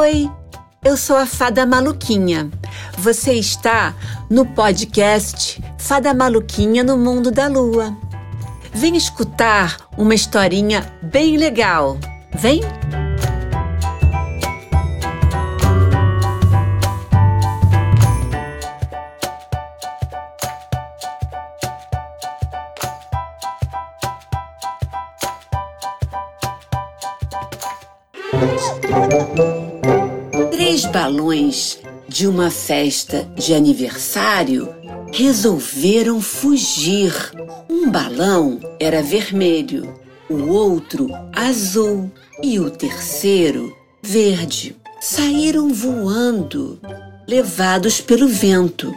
Oi, eu sou a Fada Maluquinha. Você está no podcast Fada Maluquinha no Mundo da Lua. Vem escutar uma historinha bem legal. Vem! Três balões de uma festa de aniversário resolveram fugir. Um balão era vermelho, o outro azul e o terceiro verde. Saíram voando, levados pelo vento.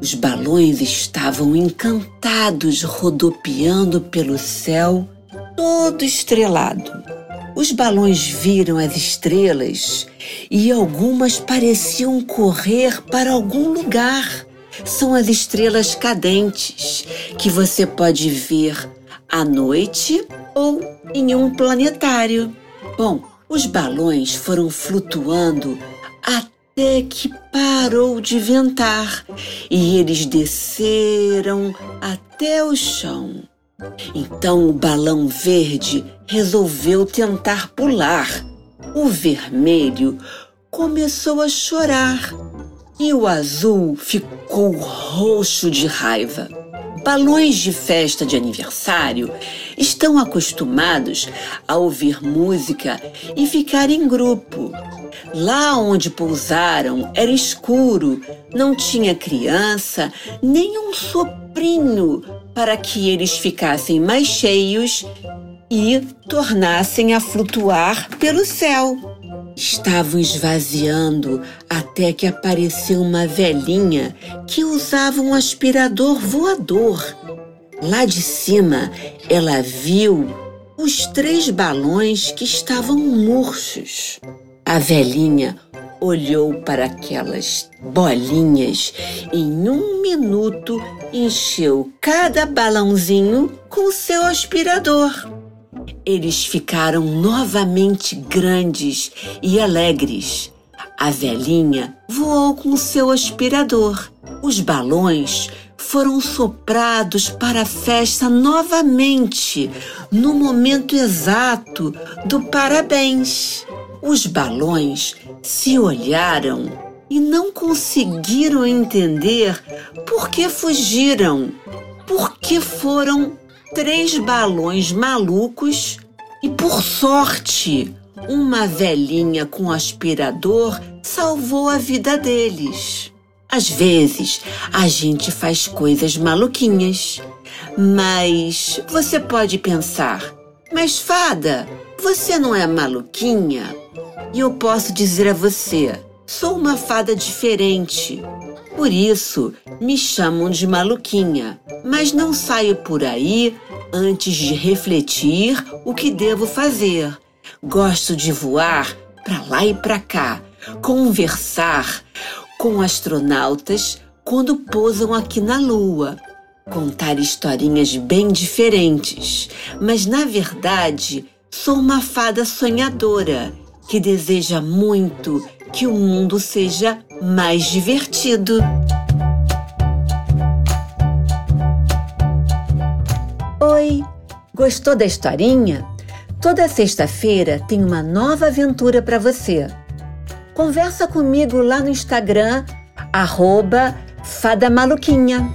Os balões estavam encantados, rodopiando pelo céu, todo estrelado. Os balões viram as estrelas e algumas pareciam correr para algum lugar. São as estrelas cadentes que você pode ver à noite ou em um planetário. Bom, os balões foram flutuando até que parou de ventar e eles desceram até o chão. Então o balão verde resolveu tentar pular. O vermelho começou a chorar e o azul ficou roxo de raiva. Balões de festa de aniversário estão acostumados a ouvir música e ficar em grupo. Lá onde pousaram era escuro, não tinha criança, nem um soprinho para que eles ficassem mais cheios e tornassem a flutuar pelo céu. Estavam esvaziando até que apareceu uma velhinha que usava um aspirador voador. Lá de cima, ela viu os três balões que estavam murchos. A velhinha olhou para aquelas bolinhas em um minuto encheu cada balãozinho com seu aspirador. Eles ficaram novamente grandes e alegres. A velhinha voou com seu aspirador. Os balões foram soprados para a festa novamente, no momento exato do parabéns. Os balões se olharam e não conseguiram entender por que fugiram, por que foram três balões malucos e, por sorte, uma velhinha com aspirador salvou a vida deles. Às vezes a gente faz coisas maluquinhas, mas você pode pensar: mas fada, você não é maluquinha? E eu posso dizer a você: sou uma fada diferente. Por isso me chamam de maluquinha, mas não saio por aí antes de refletir o que devo fazer. Gosto de voar para lá e para cá, conversar com astronautas quando pousam aqui na Lua, contar historinhas bem diferentes, mas na verdade sou uma fada sonhadora que deseja muito que o mundo seja mais divertido. Oi, gostou da historinha? Toda sexta-feira tem uma nova aventura para você. Conversa comigo lá no Instagram, arroba Fada Maluquinha.